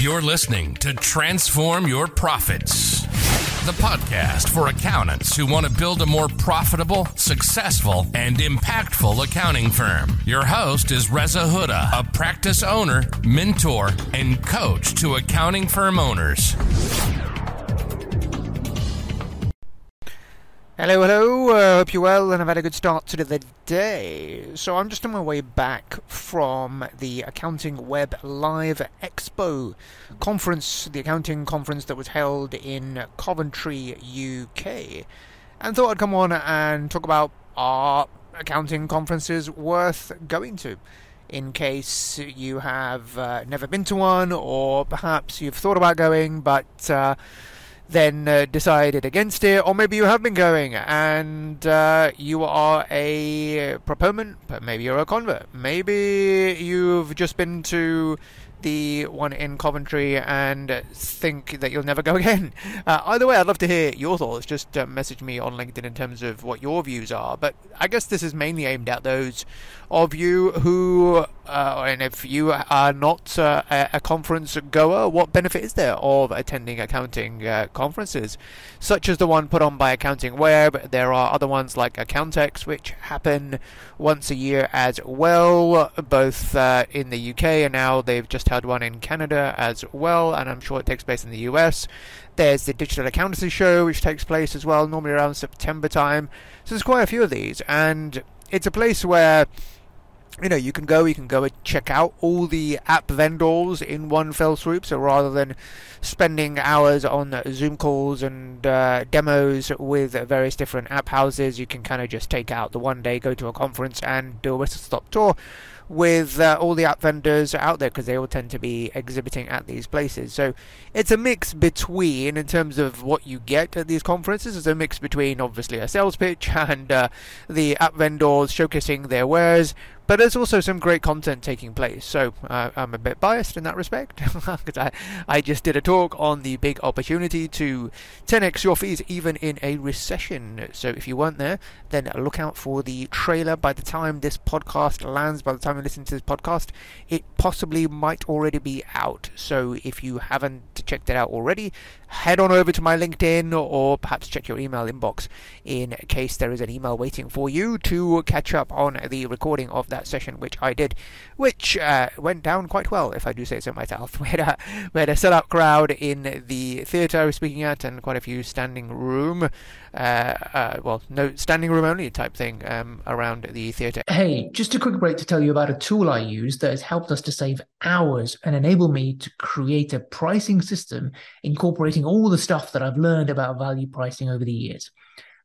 You're listening to Transform Your Profits, the podcast for accountants who want to build a more profitable, successful, and impactful accounting firm. Your host is Reza Huda, a practice owner, mentor, and coach to accounting firm owners. Hello, hello. Uh, hope you're well and I've had a good start to the day. So I'm just on my way back from the Accounting Web Live Expo conference, the accounting conference that was held in Coventry, UK, and thought I'd come on and talk about are accounting conferences worth going to. In case you have uh, never been to one, or perhaps you've thought about going, but uh, then uh, decided against it, or maybe you have been going and uh, you are a proponent, but maybe you're a convert. Maybe you've just been to the one in Coventry and think that you'll never go again. Uh, either way, I'd love to hear your thoughts. Just uh, message me on LinkedIn in terms of what your views are. But I guess this is mainly aimed at those of you who, uh, and if you are not uh, a conference goer, what benefit is there of attending accounting uh, conferences, such as the one put on by Accounting Web? There are other ones like Accountex, which happen once a year as well, both uh, in the UK and now they've just had one in Canada as well, and I'm sure it takes place in the US. There's the Digital Accountancy Show, which takes place as well, normally around September time. So there's quite a few of these, and it's a place where you know, you can go, you can go and check out all the app vendors in one fell swoop. So rather than spending hours on Zoom calls and uh, demos with various different app houses, you can kind of just take out the one day, go to a conference, and do a whistle stop tour with uh, all the app vendors out there because they all tend to be exhibiting at these places. So it's a mix between, in terms of what you get at these conferences, it's a mix between obviously a sales pitch and uh, the app vendors showcasing their wares. But there's also some great content taking place, so uh, I'm a bit biased in that respect because I, I just did a talk on the big opportunity to 10x your fees even in a recession. So if you weren't there, then look out for the trailer by the time this podcast lands, by the time you listen to this podcast, it possibly might already be out. So if you haven't checked it out already, head on over to my LinkedIn or perhaps check your email inbox in case there is an email waiting for you to catch up on the recording of that session, which I did, which uh, went down quite well, if I do say so myself. We had a, we had a sellout crowd in the theatre I was speaking at and quite a few standing room, uh, uh, well, no, standing room only type thing um, around the theatre. Hey, just a quick break to tell you about a tool I use that has helped us to save hours and enable me to create a pricing system incorporating all the stuff that I've learned about value pricing over the years.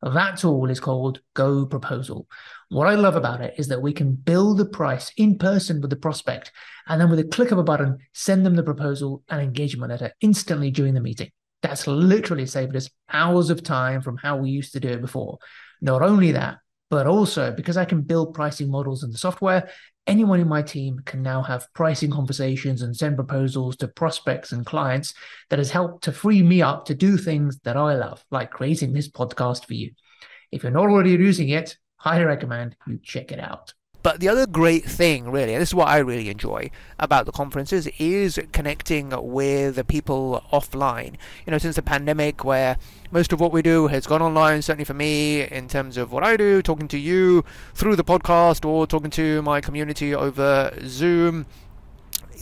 That tool is called Go Proposal. What I love about it is that we can build the price in person with the prospect, and then with a click of a button, send them the proposal and engagement letter instantly during the meeting. That's literally saved us hours of time from how we used to do it before. Not only that, but also because I can build pricing models in the software, anyone in my team can now have pricing conversations and send proposals to prospects and clients that has helped to free me up to do things that I love, like creating this podcast for you. If you're not already using it, highly recommend you check it out. But the other great thing, really, and this is what I really enjoy about the conferences, is connecting with the people offline. You know, since the pandemic, where most of what we do has gone online, certainly for me, in terms of what I do, talking to you through the podcast or talking to my community over Zoom,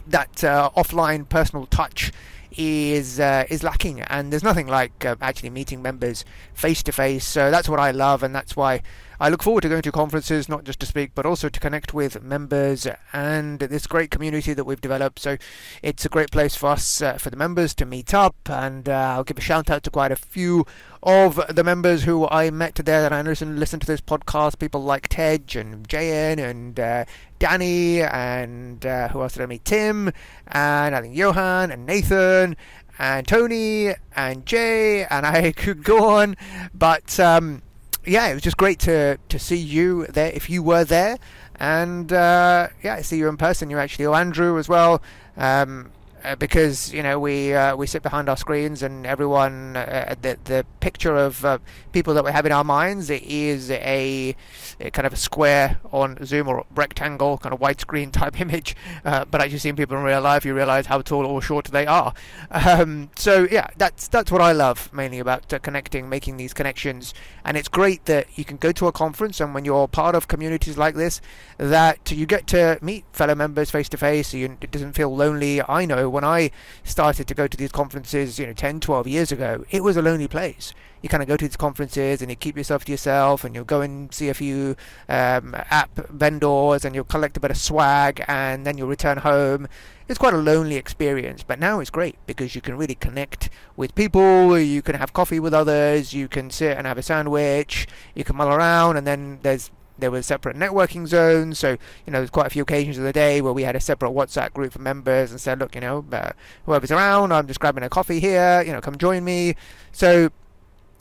that uh, offline personal touch is uh, is lacking, and there's nothing like uh, actually meeting members face to face. So that's what I love, and that's why I look forward to going to conferences, not just to speak, but also to connect with members and this great community that we've developed. So it's a great place for us, uh, for the members, to meet up. And uh, I'll give a shout out to quite a few of the members who I met there that I listen, listen to this podcast. People like Tej and JN and uh, Danny and uh, who else did I meet? Tim and I think Johan and Nathan and Tony and Jay and I could go on, but um, yeah, it was just great to to see you there if you were there, and uh, yeah, I see you in person. You're actually oh, Andrew as well. Um, uh, because you know we uh, we sit behind our screens and everyone uh, the the picture of uh, people that we have in our minds is a, a, kind of a square on Zoom or rectangle kind of widescreen type image. Uh, but actually seeing people in real life, you realise how tall or short they are. Um, so yeah, that's that's what I love mainly about uh, connecting, making these connections, and it's great that you can go to a conference and when you're part of communities like this, that you get to meet fellow members face to face. It doesn't feel lonely. I know when I started to go to these conferences, you know, 10, 12 years ago, it was a lonely place. You kind of go to these conferences and you keep yourself to yourself and you'll go and see a few um, app vendors and you'll collect a bit of swag and then you'll return home. It's quite a lonely experience, but now it's great because you can really connect with people, you can have coffee with others, you can sit and have a sandwich, you can mull around, and then there's there were separate networking zones. So, you know, there's quite a few occasions of the day where we had a separate WhatsApp group of members and said, look, you know, uh, whoever's around, I'm just grabbing a coffee here, you know, come join me. So,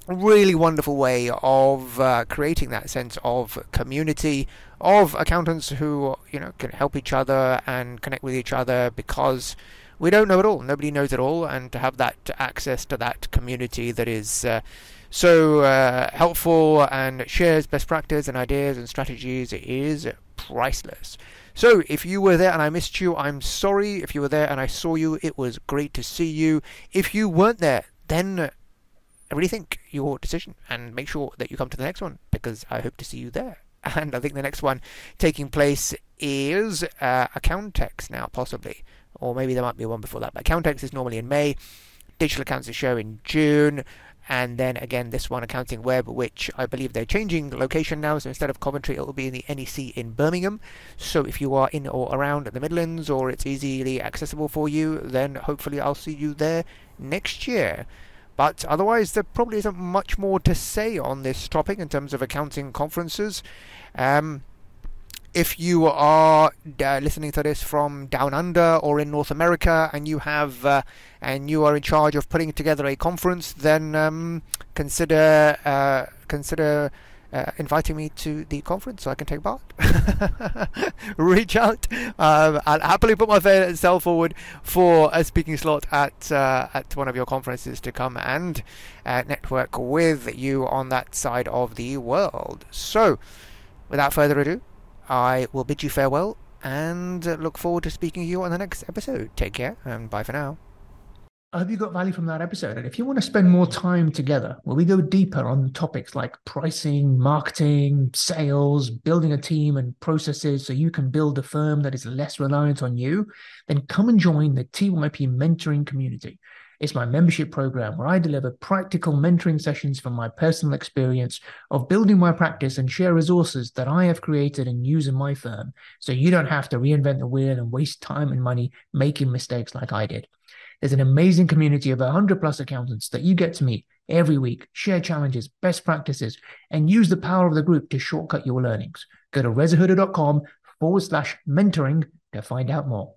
really wonderful way of uh, creating that sense of community of accountants who you know can help each other and connect with each other because we don't know it all nobody knows it all and to have that access to that community that is uh, so uh, helpful and shares best practice and ideas and strategies is priceless. So if you were there and I missed you, I'm sorry. If you were there and I saw you, it was great to see you. If you weren't there, then rethink your decision and make sure that you come to the next one because I hope to see you there. And I think the next one taking place is uh, Accountex now, possibly. Or maybe there might be one before that. But Accountex is normally in May. Digital Accountancy Show in June and then again this one accounting web which i believe they're changing location now. So instead of coventry it will be in the nec in birmingham. So if you are in or around the midlands or it's easily accessible for you then hopefully i'll see you there next year. But otherwise there probably isn't much more to say on this topic in terms of accounting conferences. Um, if you are uh, listening to this from down under or in North America and you have uh, and you are in charge of putting together a conference, then um, consider uh, consider uh, inviting me to the conference so I can take part. Reach out. Um, I'll happily put myself forward for a speaking slot at uh, at one of your conferences to come and uh, network with you on that side of the world. So, without further ado. I will bid you farewell and look forward to speaking to you on the next episode. Take care and bye for now. I hope you got value from that episode. And if you want to spend more time together, where we go deeper on topics like pricing, marketing, sales, building a team and processes so you can build a firm that is less reliant on you, then come and join the TYP mentoring community. It's my membership program where I deliver practical mentoring sessions from my personal experience of building my practice and share resources that I have created and use in my firm so you don't have to reinvent the wheel and waste time and money making mistakes like I did. There's an amazing community of 100 plus accountants that you get to meet every week, share challenges, best practices, and use the power of the group to shortcut your learnings. Go to rezahuda.com forward slash mentoring to find out more.